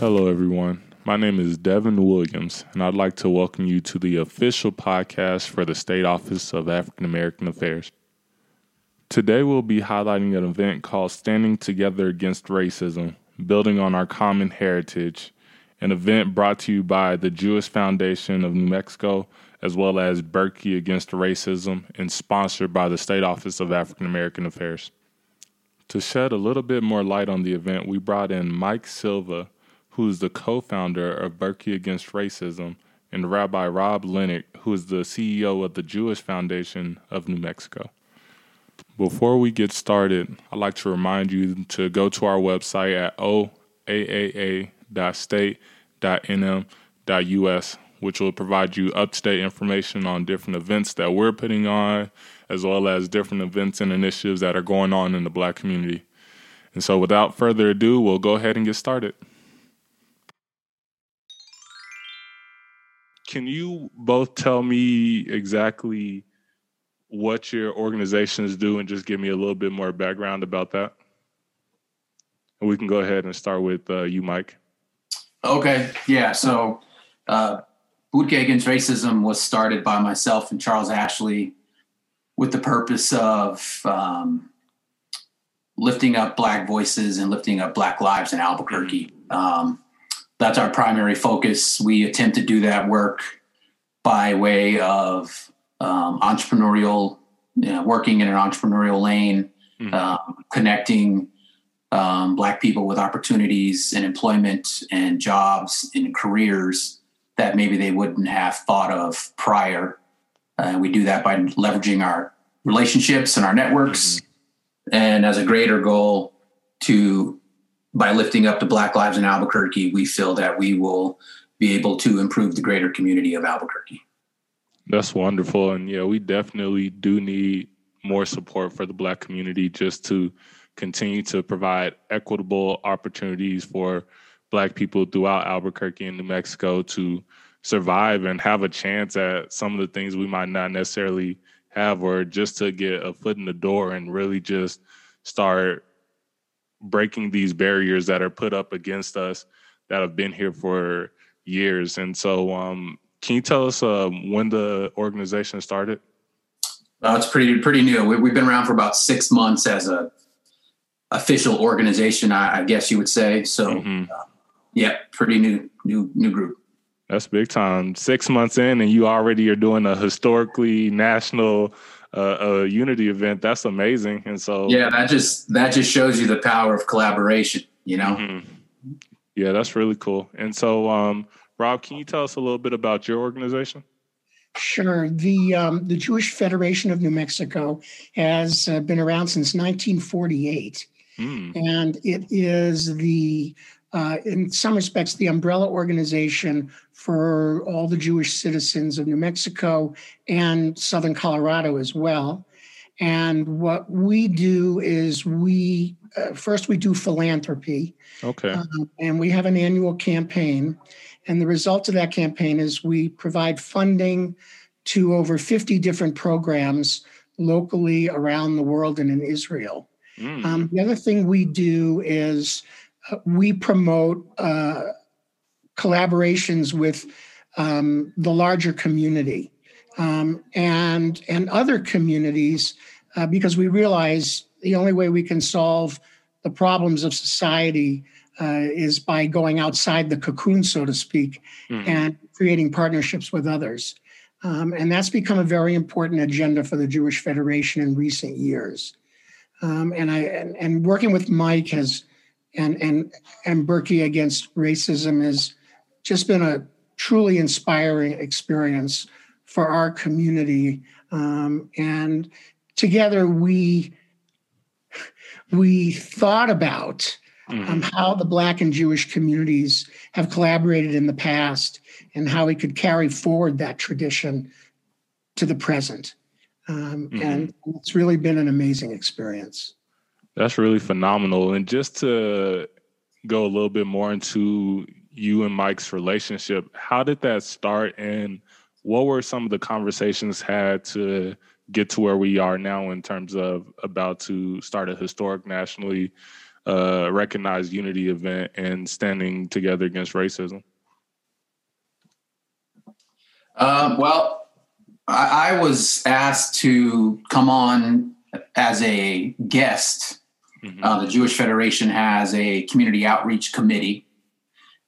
Hello, everyone. My name is Devin Williams, and I'd like to welcome you to the official podcast for the State Office of African American Affairs. Today, we'll be highlighting an event called Standing Together Against Racism Building on Our Common Heritage, an event brought to you by the Jewish Foundation of New Mexico, as well as Burque Against Racism, and sponsored by the State Office of African American Affairs. To shed a little bit more light on the event, we brought in Mike Silva who is the co founder of Burque Against Racism, and Rabbi Rob Linick, who is the CEO of the Jewish Foundation of New Mexico. Before we get started, I'd like to remind you to go to our website at oaaa.state.nm.us, which will provide you up to date information on different events that we're putting on, as well as different events and initiatives that are going on in the black community. And so, without further ado, we'll go ahead and get started. Can you both tell me exactly what your organizations do and just give me a little bit more background about that? And we can go ahead and start with uh, you, Mike. Okay. Yeah. So, uh, Bootcamp Against Racism was started by myself and Charles Ashley with the purpose of um, lifting up Black voices and lifting up Black lives in Albuquerque. Um, that's our primary focus. We attempt to do that work by way of um, entrepreneurial, you know, working in an entrepreneurial lane, mm-hmm. um, connecting um, Black people with opportunities and employment and jobs and careers that maybe they wouldn't have thought of prior. Uh, we do that by leveraging our relationships and our networks, mm-hmm. and as a greater goal to by lifting up the Black lives in Albuquerque, we feel that we will be able to improve the greater community of Albuquerque. That's wonderful. And yeah, we definitely do need more support for the Black community just to continue to provide equitable opportunities for Black people throughout Albuquerque and New Mexico to survive and have a chance at some of the things we might not necessarily have, or just to get a foot in the door and really just start breaking these barriers that are put up against us that have been here for years. And so, um, can you tell us uh, when the organization started? Uh, it's pretty pretty new. We, have been around for about six months as a official organization, I, I guess you would say. So, mm-hmm. uh, yeah, pretty new new new group. That's big time. Six months in, and you already are doing a historically national uh, a unity event. That's amazing. And so yeah, that just that just shows you the power of collaboration. You know. Mm-hmm. Yeah, that's really cool. And so, um, Rob, can you tell us a little bit about your organization? Sure. The um, the Jewish Federation of New Mexico has uh, been around since 1948, mm. and it is the uh, in some respects, the umbrella organization for all the Jewish citizens of New Mexico and Southern Colorado as well. And what we do is we uh, first we do philanthropy. Okay. Um, and we have an annual campaign. And the result of that campaign is we provide funding to over 50 different programs locally around the world and in Israel. Mm. Um, the other thing we do is we promote uh, collaborations with um, the larger community um, and and other communities uh, because we realize the only way we can solve the problems of society uh, is by going outside the cocoon, so to speak, mm-hmm. and creating partnerships with others. Um, and that's become a very important agenda for the Jewish Federation in recent years. Um, and I and, and, working with Mike has and and and Burque against racism has just been a truly inspiring experience for our community. Um, and together we we thought about mm-hmm. um, how the Black and Jewish communities have collaborated in the past and how we could carry forward that tradition to the present. Um, mm-hmm. And it's really been an amazing experience. That's really phenomenal. And just to go a little bit more into you and Mike's relationship, how did that start and what were some of the conversations had to get to where we are now in terms of about to start a historic nationally uh, recognized unity event and standing together against racism? Um, well, I, I, was asked to come on as a guest. Mm-hmm. Uh, the Jewish Federation has a community outreach committee,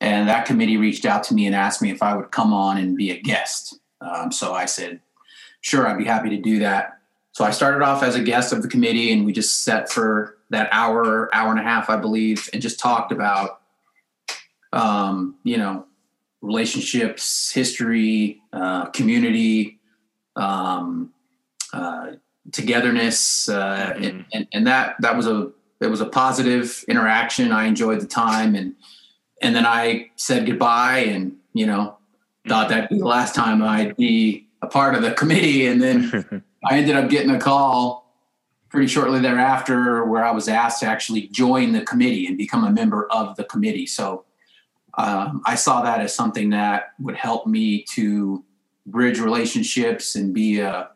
and that committee reached out to me and asked me if I would come on and be a guest. Um, so I said, sure, I'd be happy to do that. So I started off as a guest of the committee, and we just sat for that hour, hour and a half, I believe, and just talked about, um, you know, relationships, history, uh, community, um, uh, togetherness, uh, mm-hmm. and, and, and that that was a it was a positive interaction. I enjoyed the time, and and then I said goodbye, and you know, thought that'd be the last time I'd be a part of the committee, and then I ended up getting a call pretty shortly thereafter where I was asked to actually join the committee and become a member of the committee. So um, I saw that as something that would help me to bridge relationships and be a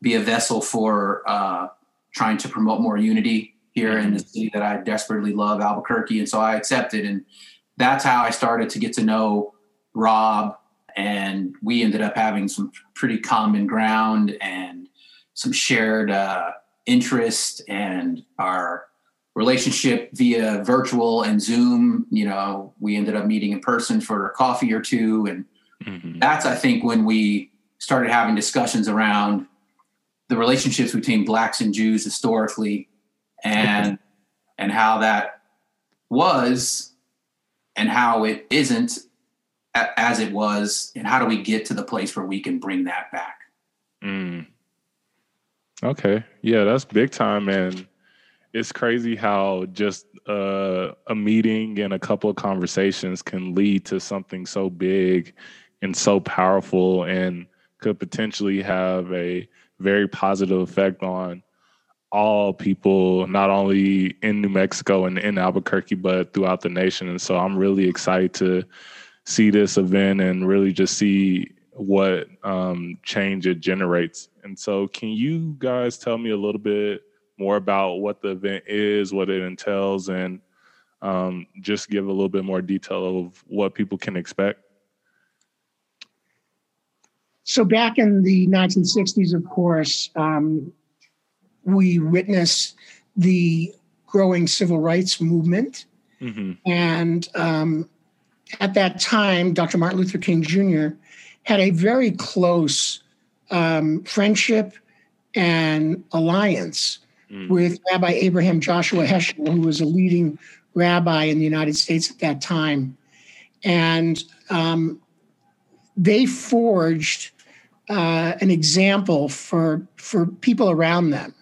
be a vessel for uh, trying to promote more unity here in the city that I desperately love, Albuquerque. And so I accepted, and that's how I started to get to know Rob. And we ended up having some pretty common ground and some shared uh, interest and our relationship via virtual and Zoom. You know, we ended up meeting in person for a coffee or two. And mm-hmm. that's, I think, when we started having discussions around the relationships between blacks and Jews historically and and how that was and how it isn't as it was and how do we get to the place where we can bring that back mm. Okay. Yeah, that's big time. And it's crazy how just uh, a meeting and a couple of conversations can lead to something so big and so powerful and could potentially have a very positive effect on all people, not only in New Mexico and in Albuquerque, but throughout the nation. And so I'm really excited to see this event and really just see what um, change it generates. And so, can you guys tell me a little bit more about what the event is, what it entails, and um, just give a little bit more detail of what people can expect? So, back in the 1960s, of course, um, we witnessed the growing civil rights movement. Mm-hmm. And um, at that time, Dr. Martin Luther King Jr had a very close um, friendship and alliance mm. with Rabbi Abraham Joshua Heschel, who was a leading rabbi in the United States at that time. And um, they forged uh, an example for, for people around them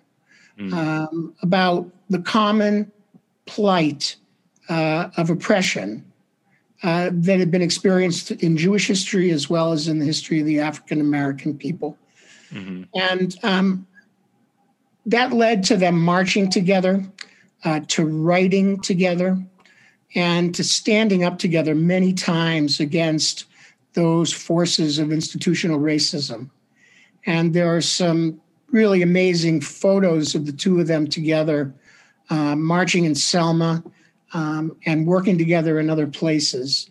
mm. um, about the common plight uh, of oppression uh, that had been experienced in Jewish history as well as in the history of the African American people. Mm-hmm. And um, that led to them marching together, uh, to writing together, and to standing up together many times against those forces of institutional racism. And there are some really amazing photos of the two of them together uh, marching in Selma um, and working together in other places.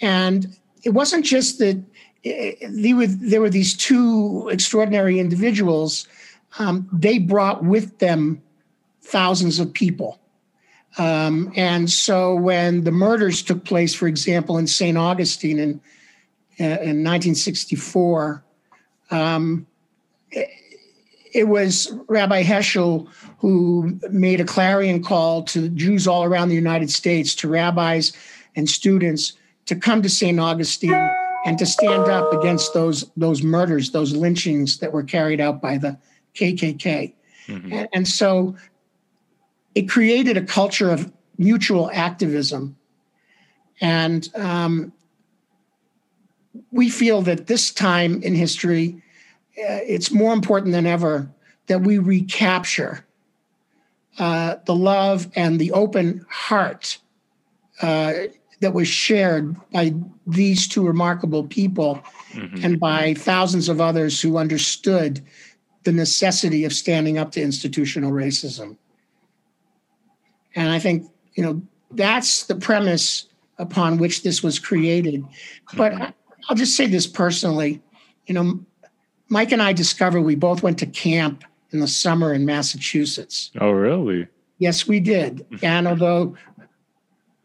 And it wasn't just that it, eh, were, there were these two extraordinary individuals. Um, they brought with them thousands of people. Um, and so when the murders took place, for example, in St. Augustine in, uh, in 1964, um, it was Rabbi Heschel who made a clarion call to Jews all around the United States, to rabbis and students, to come to St. Augustine and to stand up against those those murders, those lynchings that were carried out by the KKK. Mm-hmm. And, and so it created a culture of mutual activism. And um, we feel that this time in history, it's more important than ever that we recapture uh, the love and the open heart uh, that was shared by these two remarkable people mm-hmm. and by thousands of others who understood the necessity of standing up to institutional racism. And I think, you know, that's the premise upon which this was created. But mm-hmm. I'll just say this personally. You know, Mike and I discovered we both went to camp in the summer in Massachusetts. Oh, really? Yes, we did. And although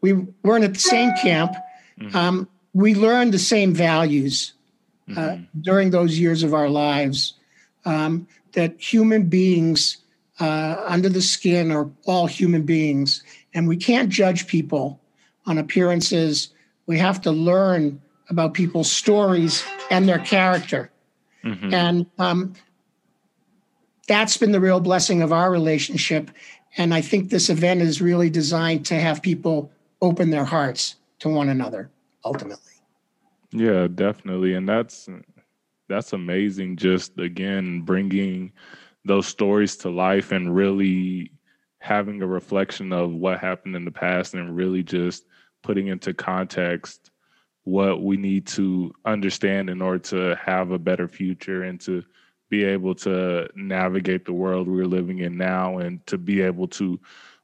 we weren't at the same camp, mm-hmm. um, we learned the same values uh, mm-hmm. during those years of our lives um, that human beings uh, under the skin are all human beings, and we can't judge people on appearances. We have to learn about people's stories and their character. Mm-hmm. And um, that's been the real blessing of our relationship. And I think this event is really designed to have people open their hearts to one another ultimately. Yeah, definitely. And that's that's amazing just again bringing those stories to life and really having a reflection of what happened in the past and really just putting into context what we need to understand in order to have a better future and to be able to navigate the world we're living in now and to be able to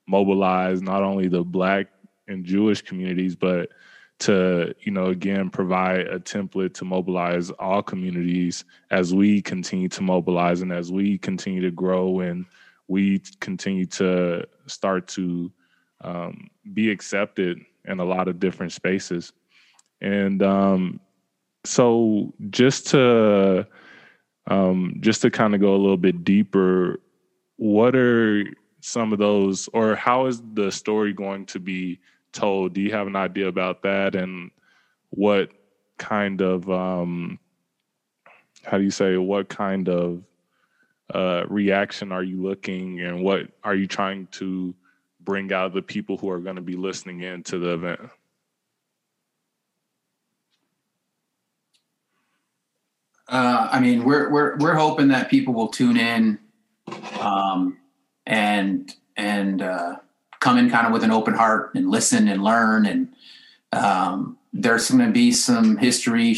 mobilize not only the black and Jewish communities, but to you know again provide a template to mobilize all communities as we continue to mobilize and as we continue to grow and we continue to start to um, be accepted in a lot of different spaces and um, so just to um, just to kind of go a little bit deeper what are some of those or how is the story going to be told. Do you have an idea about that and what kind of um, how do you say what kind of uh, reaction are you looking and what are you trying to bring out the people who are going to be listening in to the event? Uh, I mean, we're we're we're hoping that people will tune in, um, and and uh, come in kind of with an open heart and listen and learn. And um, there's going to be some history,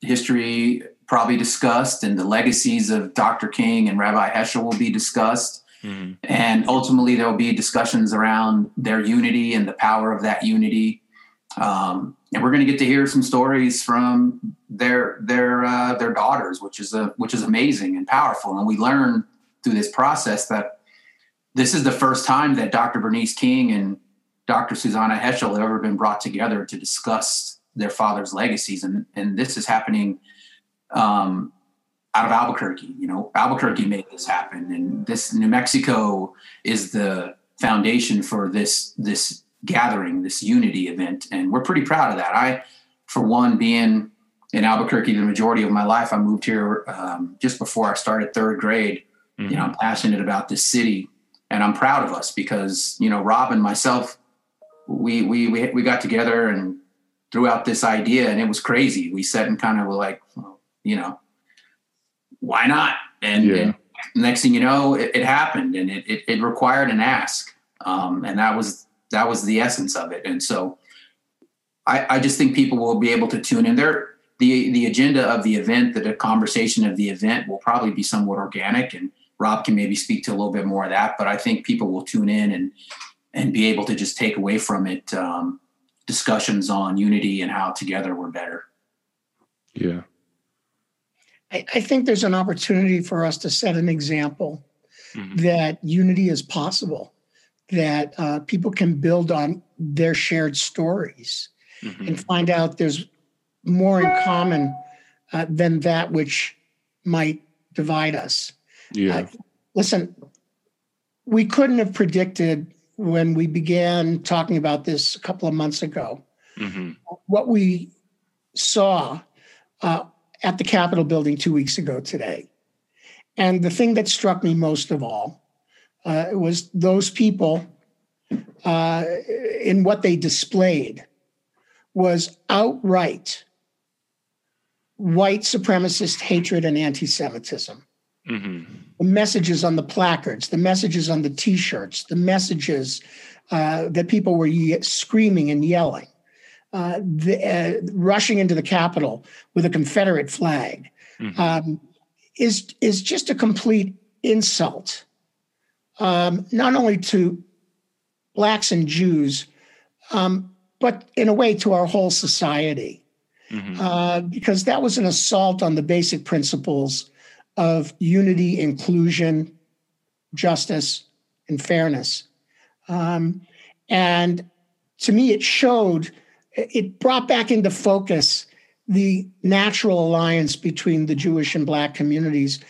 history probably discussed, and the legacies of Dr. King and Rabbi Heschel will be discussed. Mm-hmm. And ultimately, there will be discussions around their unity and the power of that unity. Um, and we're going to get to hear some stories from their their uh, their daughters, which is a which is amazing and powerful. And we learn through this process that this is the first time that Dr. Bernice King and Dr. Susannah Heschel have ever been brought together to discuss their father's legacies. And, and this is happening um, out of Albuquerque. You know, Albuquerque made this happen. And this New Mexico is the foundation for this, this gathering, this unity event. And we're pretty proud of that. I, for one, being in Albuquerque the majority of my life, I moved here um, just before I started third grade. Mm-hmm. You know, I'm passionate about this city and I'm proud of us because you know Rob and myself, we we we we got together and threw out this idea, and it was crazy. We sat and kind of were like, you know, why not? And, yeah. and next thing you know, it, it happened, and it, it, it required an ask, um, and that was that was the essence of it. And so, I, I just think people will be able to tune in. There, the the agenda of the event, the conversation of the event, will probably be somewhat organic and Rob can maybe speak to a little bit more of that, but I think people will tune in and and be able to just take away from it um, discussions on unity and how together we're better. Yeah. I, I think there's an opportunity for us to set an example mm-hmm. that unity is possible, that uh, people can build on their shared stories mm-hmm. and find out there's more in common uh, than that which might divide us. Yeah. Uh, listen, we couldn't have predicted when we began talking about this a couple of months ago mm-hmm. what we saw uh, at the Capitol building two weeks ago today. And the thing that struck me most of all uh, it was those people uh, in what they displayed was outright white supremacist hatred and anti Semitism. Mm-hmm. The messages on the placards, the messages on the T-shirts, the messages uh, that people were ye- screaming and yelling, uh, the, uh, rushing into the Capitol with a Confederate flag, mm-hmm. um, is is just a complete insult, um, not only to blacks and Jews, um, but in a way to our whole society, mm-hmm. uh, because that was an assault on the basic principles of unity, inclusion, justice, and fairness. Um, and to me, it showed, it brought back into focus the natural alliance between the Jewish and Black communities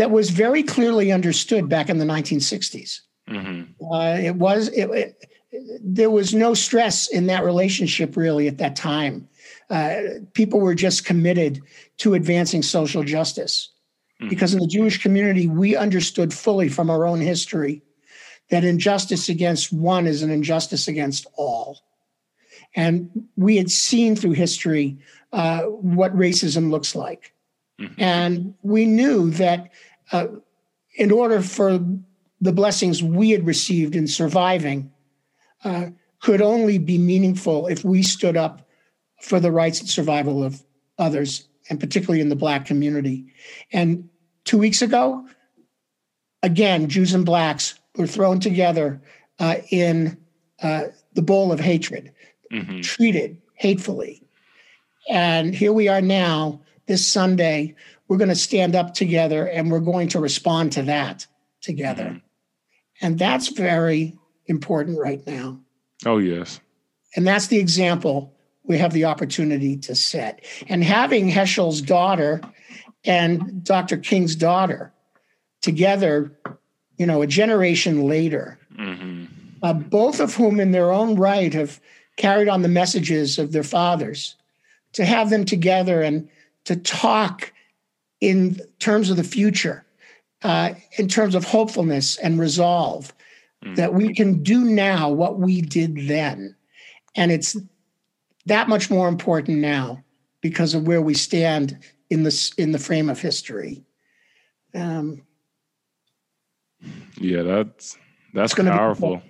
that was very clearly understood back in the 1960s. Mm-hmm. Uh, it was it, it, there was no stress in that relationship really at that time. Uh, people were just committed to advancing social justice mm-hmm. because in the Jewish community we understood fully from our own history that injustice against one is an injustice against all. And we had seen through history uh, what racism looks like. Mm-hmm. And we knew that uh, in order for the blessings we had received in surviving uh, could only be meaningful if we stood up for the rights and survival of others, and particularly in the Black community. And two weeks ago, again, Jews and Blacks were thrown together uh, in uh, the bowl of hatred, mm-hmm. treated hatefully. And here we are now, this Sunday, we're going to stand up together and we're going to respond to that together. Mm-hmm. And that's very important right now. Oh, yes. And that's the example we have the opportunity to set. And having Heschel's daughter and Dr. King's daughter together, you know, a generation later, mm-hmm. uh, both of whom, in their own right, have carried on the messages of their fathers, to have them together and to talk in terms of the future uh, in terms of hopefulness and resolve mm. that we can do now what we did then. And it's that much more important now because of where we stand in the, in the frame of history. Um, yeah, that's that's powerful.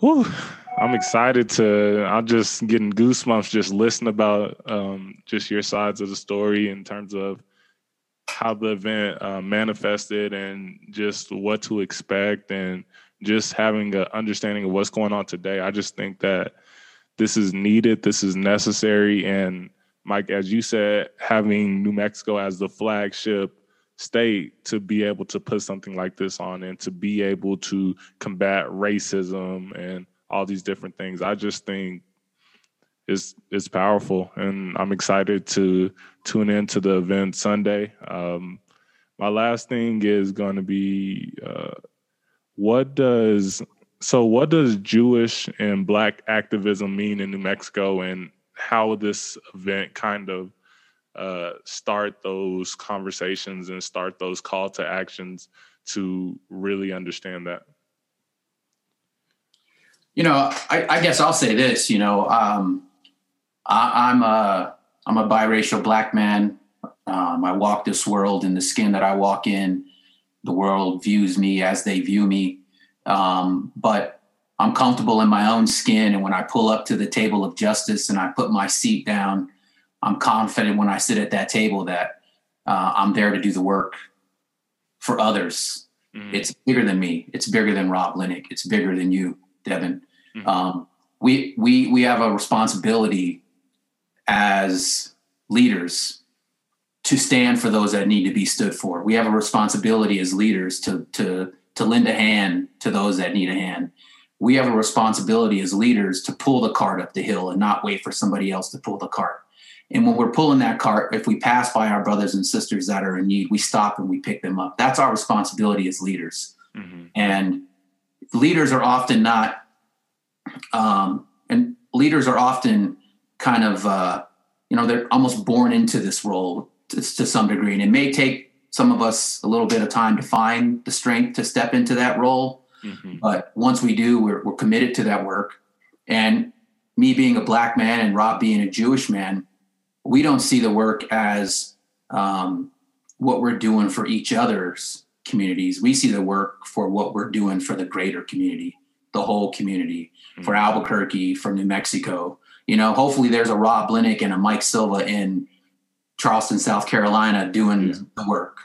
Whew. I'm excited to. I'm just getting goosebumps just listening about um, just your sides of the story in terms of how the event uh, manifested and just what to expect and just having an understanding of what's going on today. I just think that this is needed, this is necessary. And Mike, as you said, having New Mexico as the flagship state to be able to put something like this on and to be able to combat racism and all these different things, I just think it's is powerful, and I'm excited to tune into the event Sunday. Um, my last thing is going to be uh, what does so what does Jewish and Black activism mean in New Mexico, and how this event kind of uh, start those conversations and start those call to actions to really understand that? You know, I, I guess I'll say this. You know, um, I, am a I'm a biracial black man. Um, I walk this world in the skin that I walk in. The world views me as they view me, um, but I'm comfortable in my own skin. And when I pull up to the table of justice and I put my seat down, I'm confident when I sit at that table that uh, I'm there to do the work for others. Mm-hmm. It's bigger than me. It's bigger than Rob Linick. It's bigger than you, Devin. Mm-hmm. Um, we we we have a responsibility as leaders to stand for those that need to be stood for. We have a responsibility as leaders to to to lend a hand to those that need a hand. We have a responsibility as leaders to pull the cart up the hill and not wait for somebody else to pull the cart. And when we're pulling that cart, if we pass by our brothers and sisters that are in need, we stop and we pick them up. That's our responsibility as leaders. Mm-hmm. And leaders are often not, um, and leaders are often kind of uh, you know they're almost born into this role to, to, some degree. And it may take some of us a little bit of time to find the strength to step into that role. Mm-hmm. but once we do we're, we're committed to that work. And me being a black man and rob being a jewish man we don't see the work as um, what we're doing for each other's communities we see the work for what we're doing for the greater community the whole community mm-hmm. for albuquerque for new mexico you know, hopefully there's a Rob Linick and a Mike Silva in Charleston, South Carolina doing yeah. the work.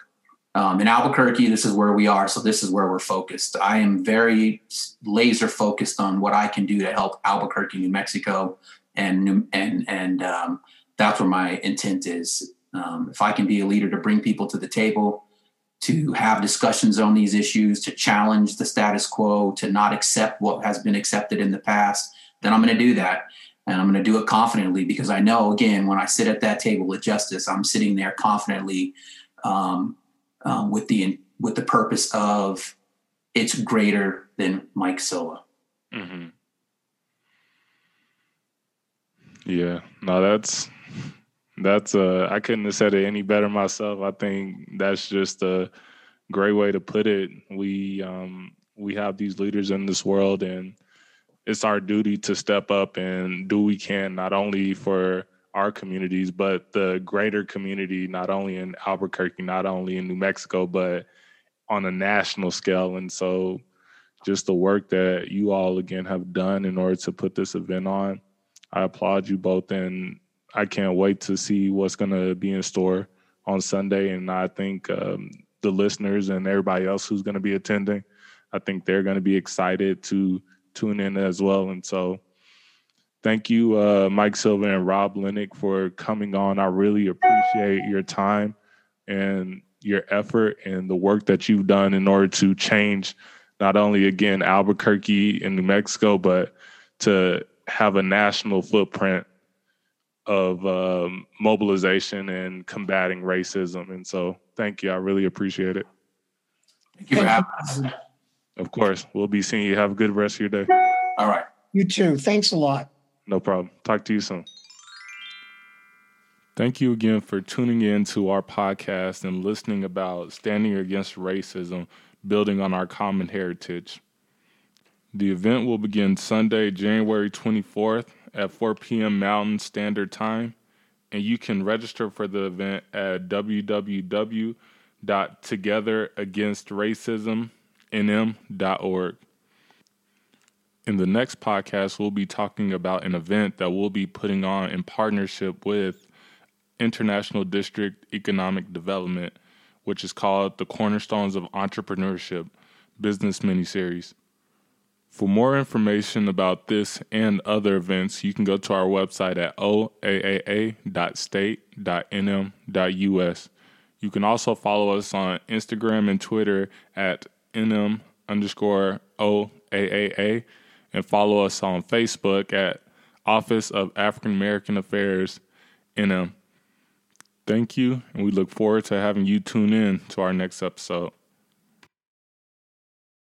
um, in Albuquerque, this is where we are. So this is where we're focused. I am very laser focused on what I can do to help Albuquerque, New Mexico, and and and um, that's where my intent is. Um, if I can be a leader to bring people to the table, to have discussions on these issues, to challenge the status quo, to not accept what has been accepted in the past, then I'm going to do that. And I'm going to do it confidently because I know, again, when I sit at that table with justice, I'm sitting there confidently um, um, with the with the purpose of it's greater than Mike Silva. Mm-hmm. Yeah, no, that's that's uh I couldn't have said it any better myself. I think that's just a great way to put it. We um we have these leaders in this world and it's our duty to step up and do we can not only for our communities, but the greater community, not only in Albuquerque, not only in New Mexico, but on a national scale. And so, just the work that you all again have done in order to put this event on, I applaud you both. And I can't wait to see what's going to be in store on Sunday. And I think um, the listeners and everybody else who's going to be attending, I think they're going to be excited to tune in as well. And so, Thank you, uh, Mike Silva and Rob Linick, for coming on. I really appreciate your time and your effort and the work that you've done in order to change not only again Albuquerque in New Mexico, but to have a national footprint of um, mobilization and combating racism. And so, thank you. I really appreciate it. Thank you for having us. Of course, we'll be seeing you. Have a good rest of your day. All right. You too. Thanks a lot. No problem. Talk to you soon. Thank you again for tuning in to our podcast and listening about standing against racism, building on our common heritage. The event will begin Sunday, January 24th at 4 p.m. Mountain Standard Time, and you can register for the event at www.togetheragainstracismnm.org. In the next podcast, we'll be talking about an event that we'll be putting on in partnership with International District Economic Development, which is called the Cornerstones of Entrepreneurship Business Miniseries. For more information about this and other events, you can go to our website at oaaa.state.nm.us. You can also follow us on Instagram and Twitter at nm underscore oaaa and follow us on Facebook at Office of African American Affairs NM. Thank you, and we look forward to having you tune in to our next episode.